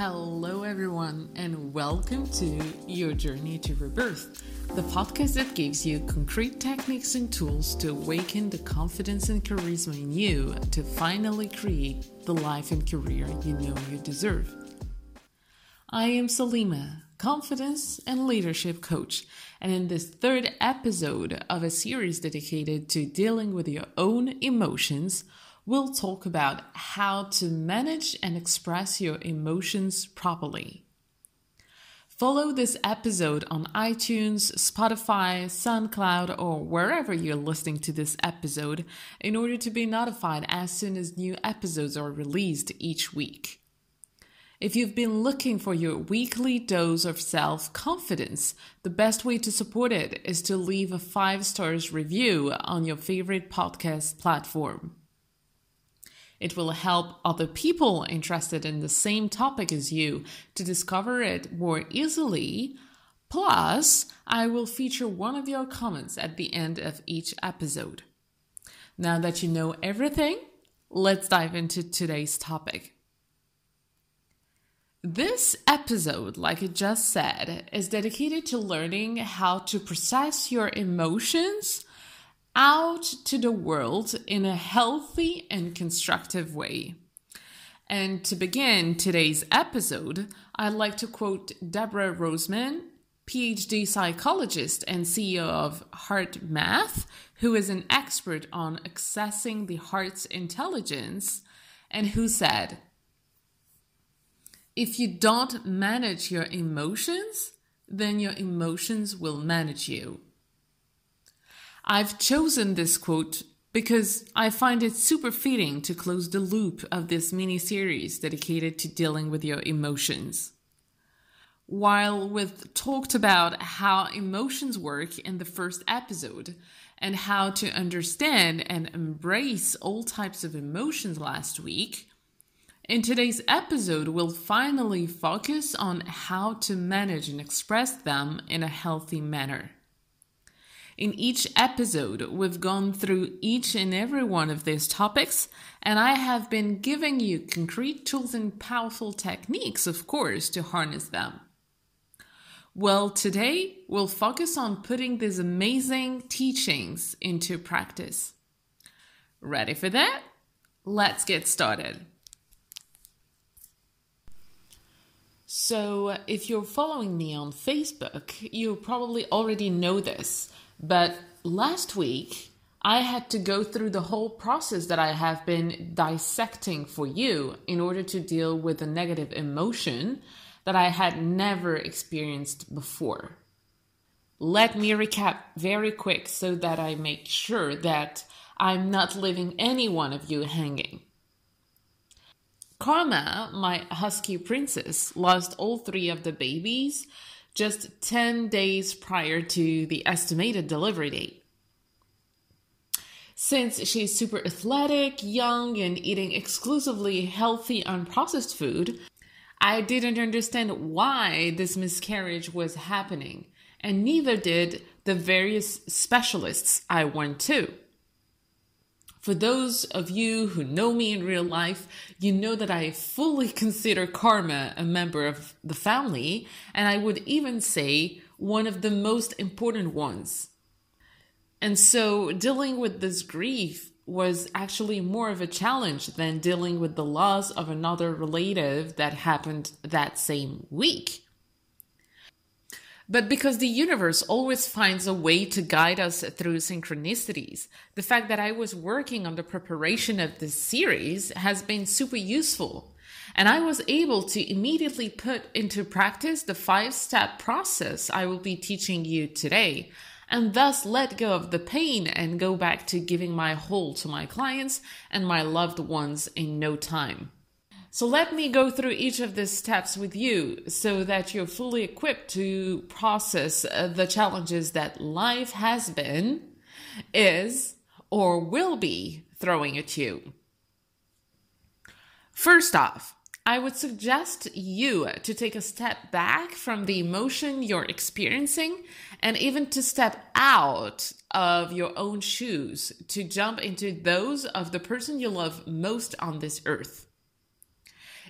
Hello, everyone, and welcome to Your Journey to Rebirth, the podcast that gives you concrete techniques and tools to awaken the confidence and charisma in you to finally create the life and career you know you deserve. I am Salima, confidence and leadership coach, and in this third episode of a series dedicated to dealing with your own emotions, we'll talk about how to manage and express your emotions properly. Follow this episode on iTunes, Spotify, SoundCloud, or wherever you're listening to this episode in order to be notified as soon as new episodes are released each week. If you've been looking for your weekly dose of self confidence, the best way to support it is to leave a five stars review on your favorite podcast platform. It will help other people interested in the same topic as you to discover it more easily. Plus, I will feature one of your comments at the end of each episode. Now that you know everything, let's dive into today's topic. This episode, like I just said, is dedicated to learning how to process your emotions out to the world in a healthy and constructive way. And to begin today's episode, I'd like to quote Deborah Rozman, PhD psychologist and CEO of HeartMath, who is an expert on accessing the heart's intelligence, and who said, If you don't manage your emotions, then your emotions will manage you. I've chosen this quote because I find it super fitting to close the loop of this mini series dedicated to dealing with your emotions. While we've talked about how emotions work in the first episode and how to understand and embrace all types of emotions last week, in today's episode, we'll finally focus on how to manage and express them in a healthy manner. In each episode, we've gone through each and every one of these topics, and I have been giving you concrete tools and powerful techniques, of course, to harness them. Well, today we'll focus on putting these amazing teachings into practice. Ready for that? Let's get started. So, if you're following me on Facebook, you probably already know this. But last week, I had to go through the whole process that I have been dissecting for you in order to deal with a negative emotion that I had never experienced before. Let me recap very quick so that I make sure that I'm not leaving any one of you hanging. Karma, my husky princess, lost all three of the babies just 10 days prior to the estimated delivery date. Since she's super athletic, young, and eating exclusively healthy, unprocessed food, I didn't understand why this miscarriage was happening, and neither did the various specialists I went to. For those of you who know me in real life, you know that I fully consider Karma a member of the family, and I would even say one of the most important ones. And so dealing with this grief was actually more of a challenge than dealing with the loss of another relative that happened that same week. But because the universe always finds a way to guide us through synchronicities, the fact that I was working on the preparation of this series has been super useful. And I was able to immediately put into practice the five step process I will be teaching you today, and thus let go of the pain and go back to giving my whole to my clients and my loved ones in no time. So let me go through each of these steps with you so that you're fully equipped to process uh, the challenges that life has been, is, or will be throwing at you. First off, I would suggest you to take a step back from the emotion you're experiencing and even to step out of your own shoes to jump into those of the person you love most on this earth.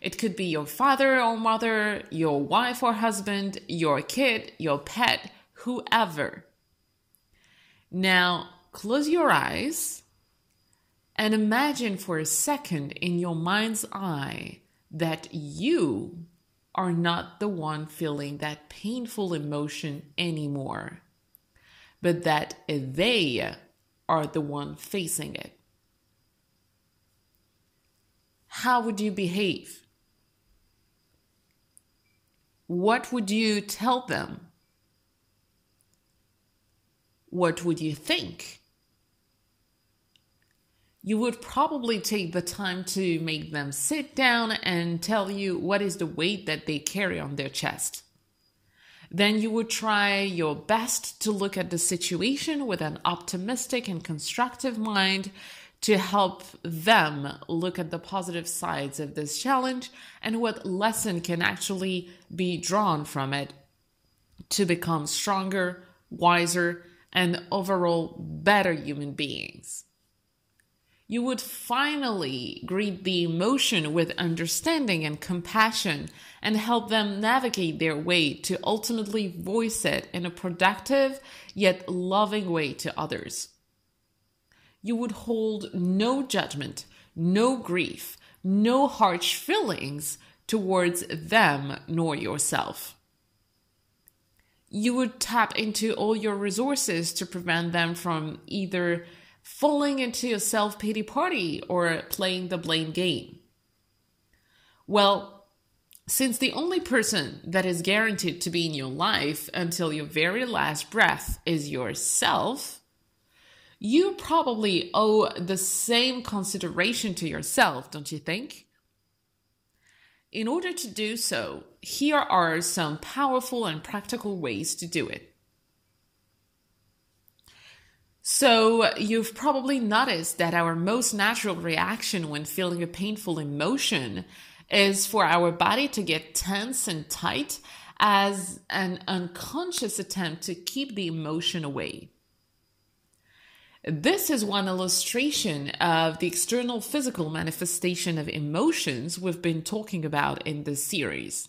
It could be your father or mother, your wife or husband, your kid, your pet, whoever. Now, close your eyes and imagine for a second in your mind's eye that you are not the one feeling that painful emotion anymore, but that they are the one facing it. How would you behave? What would you tell them? What would you think? you would probably take the time to make them sit down and tell you what is the weight that they carry on their chest. Then you would try your best to look at the situation with an optimistic and constructive mind to help them look at the positive sides of this challenge and what lesson can actually be drawn from it to become stronger, wiser, and overall better human beings you would finally greet the emotion with understanding and compassion and help them navigate their way to ultimately voice it in a productive yet loving way to others. You would hold no judgment, no grief, no harsh feelings towards them nor yourself. You would tap into all your resources to prevent them from either falling into a self pity party or playing the blame game? Well, since the only person that is guaranteed to be in your life until your very last breath is yourself, you probably owe the same consideration to yourself, don't you think? In order to do so, here are some powerful and practical ways to do it. So, you've probably noticed that our most natural reaction when feeling a painful emotion is for our body to get tense and tight as an unconscious attempt to keep the emotion away. This is one illustration of the external physical manifestation of emotions we've been talking about in this series.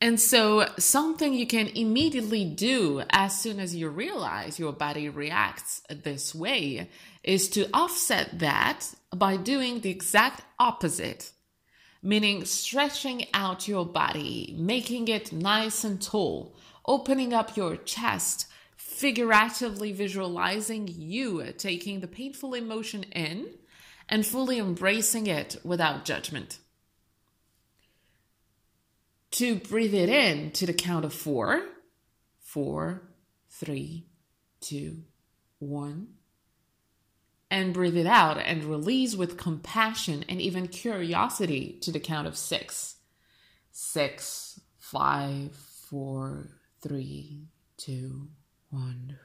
And so, something you can immediately do as soon as you realize your body reacts this way is to offset that by doing the exact opposite, meaning stretching out your body, making it nice and tall, opening up your chest, figuratively visualizing you taking the painful emotion in and fully embracing it without judgment. To breathe it in to the count of four, four, three, two, one, and breathe it out and release with compassion and even curiosity to the count of six, six, five, four, three, two, one.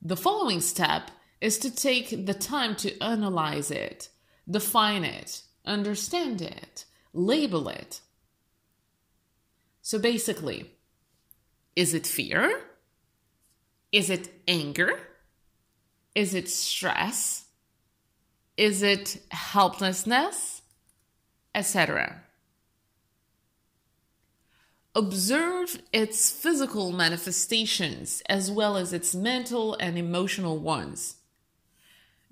The following step is to take the time to analyze it, define it, understand it, label it. So basically, is it fear? Is it anger? Is it stress? Is it helplessness? Etc. Observe its physical manifestations as well as its mental and emotional ones.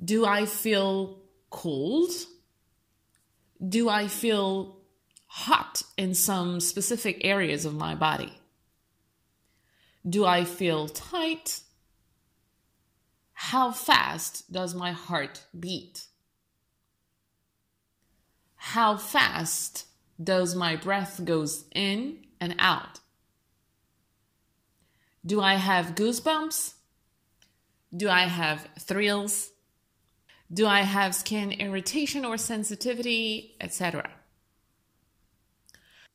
Do I feel cold? do I feel hot in some specific areas of my body? Do I feel tight? How fast does my heart beat? How fast does my breath goes in and out? Do I have goosebumps? Do I have thrills? Do I have skin irritation or sensitivity, etc.?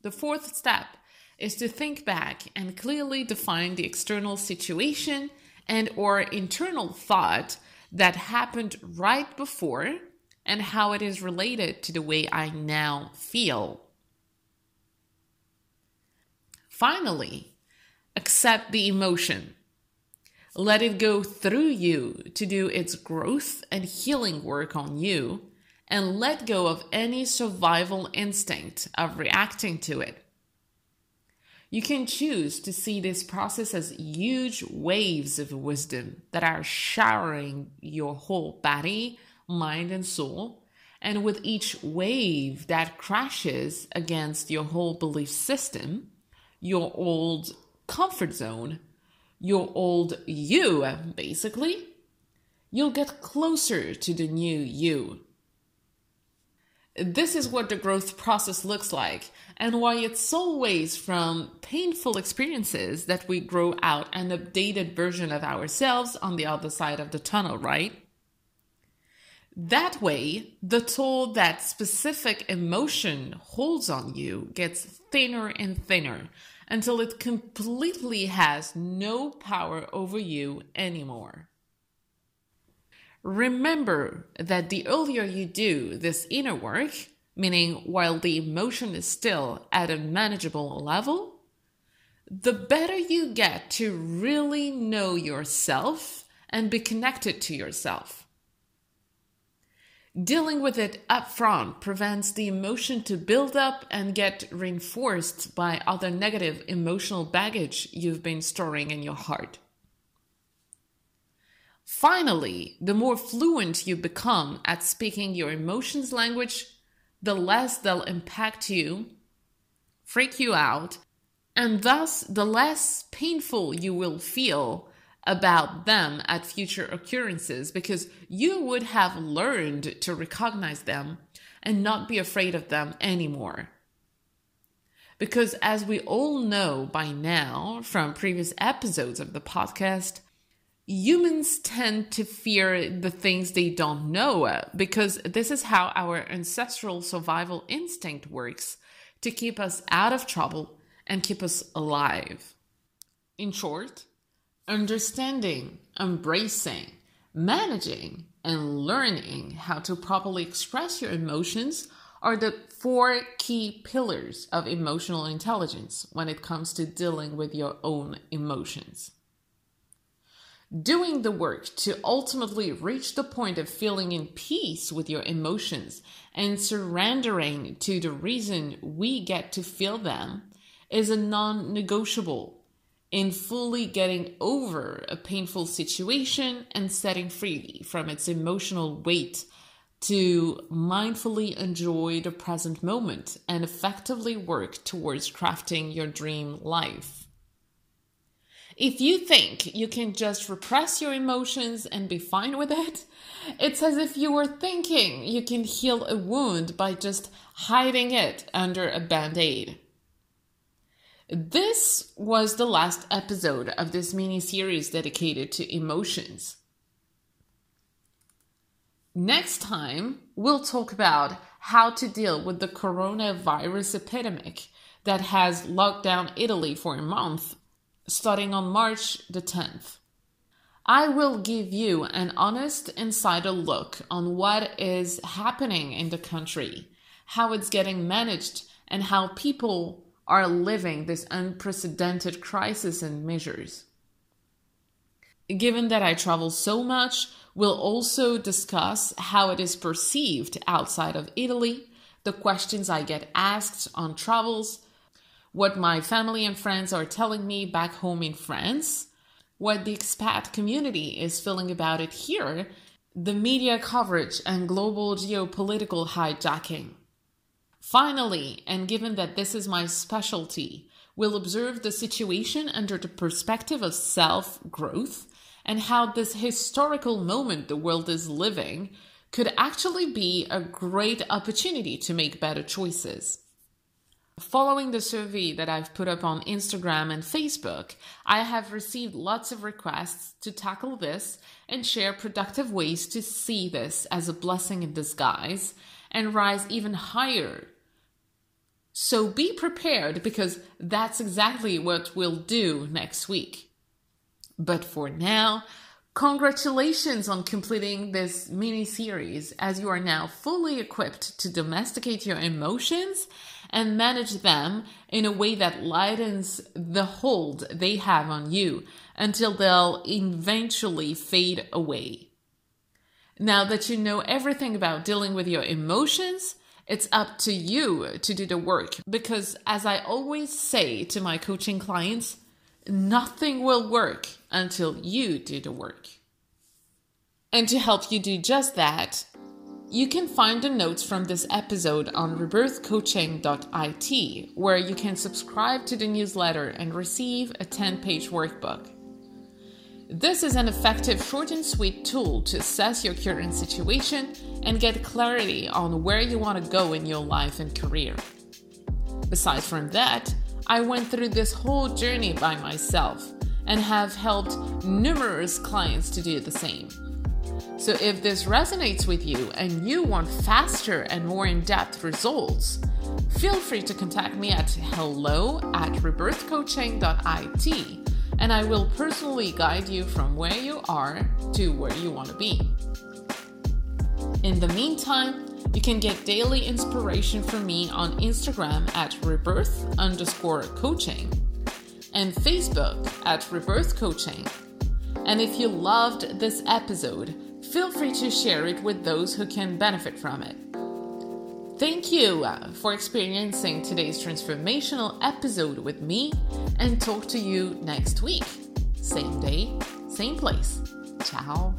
The fourth step is to think back and clearly define the external situation and or internal thought that happened right before and how it is related to the way I now feel. Finally, accept the emotion. Let it go through you to do its growth and healing work on you, and let go of any survival instinct of reacting to it. You can choose to see this process as huge waves of wisdom that are showering your whole body, mind, and soul. And with each wave that crashes against your whole belief system, your old comfort zone, your old you, basically, you'll get closer to the new you. This is what the growth process looks like, and why it's always from painful experiences that we grow out an updated version of ourselves on the other side of the tunnel, right? That way, the toll that specific emotion holds on you gets thinner and thinner until it completely has no power over you anymore. Remember that the earlier you do this inner work, meaning while the emotion is still at a manageable level, the better you get to really know yourself and be connected to yourself. Dealing with it upfront prevents the emotion to build up and get reinforced by other negative emotional baggage you've been storing in your heart. Finally, the more fluent you become at speaking your emotions language, the less they'll impact you, freak you out, and thus the less painful you will feel about them at future occurrences because you would have learned to recognize them and not be afraid of them anymore. Because as we all know by now from previous episodes of the podcast, humans tend to fear the things they don't know uh, because this is how our ancestral survival instinct works to keep us out of trouble and keep us alive. In short, understanding, embracing, managing, and learning how to properly express your emotions are the four key pillars of emotional intelligence when it comes to dealing with your own emotions. Doing the work to ultimately reach the point of feeling in peace with your emotions and surrendering to the reason we get to feel them is a non negotiable in fully getting over a painful situation and setting free from its emotional weight to mindfully enjoy the present moment and effectively work towards crafting your dream life. If you think you can just repress your emotions and be fine with it, it's as if you were thinking you can heal a wound by just hiding it under a band aid. This was the last episode of this mini series dedicated to emotions. Next time, we'll talk about how to deal with the coronavirus epidemic that has locked down Italy for a month, starting on March the 10th. I will give you an honest insider look on what is happening in the country, how it's getting managed, and how people are living this unprecedented crisis and measures. Given that I travel so much, we'll also discuss how it is perceived outside of Italy, the questions I get asked on travels, what my family and friends are telling me back home in France, what the expat community is feeling about it here, the media coverage and global geopolitical hijacking. Finally, and given that this is my specialty, we'll observe the situation under the perspective of self growth and how this historical moment the world is living could actually be a great opportunity to make better choices. Following the survey that I've put up on Instagram and Facebook, I have received lots of requests to tackle this and share productive ways to see this as a blessing in disguise and rise even higher. So be prepared because that's exactly what we'll do next week. But for now, congratulations on completing this mini series as you are now fully equipped to domesticate your emotions and manage them in a way that lightens the hold they have on you until they'll eventually fade away. Now that you know everything about dealing with your emotions, it's up to you to do the work because, as I always say to my coaching clients, nothing will work until you do the work. And to help you do just that, you can find the notes from this episode on rebirthcoaching.it, where you can subscribe to the newsletter and receive a 10 page workbook. This is an effective, short and sweet tool to assess your current situation and get clarity on where you want to go in your life and career. Besides from that, I went through this whole journey by myself and have helped numerous clients to do the same. So if this resonates with you and you want faster and more in depth results, feel free to contact me at hello at rebirthcoaching.it and I will personally guide you from where you are to where you want to be. In the meantime, you can get daily inspiration from me on Instagram at rebirth underscore coaching and Facebook at rebirth coaching. And if you loved this episode, feel free to share it with those who can benefit from it. Thank you uh, for experiencing today's transformational episode with me and talk to you next week. Same day, same place. Ciao.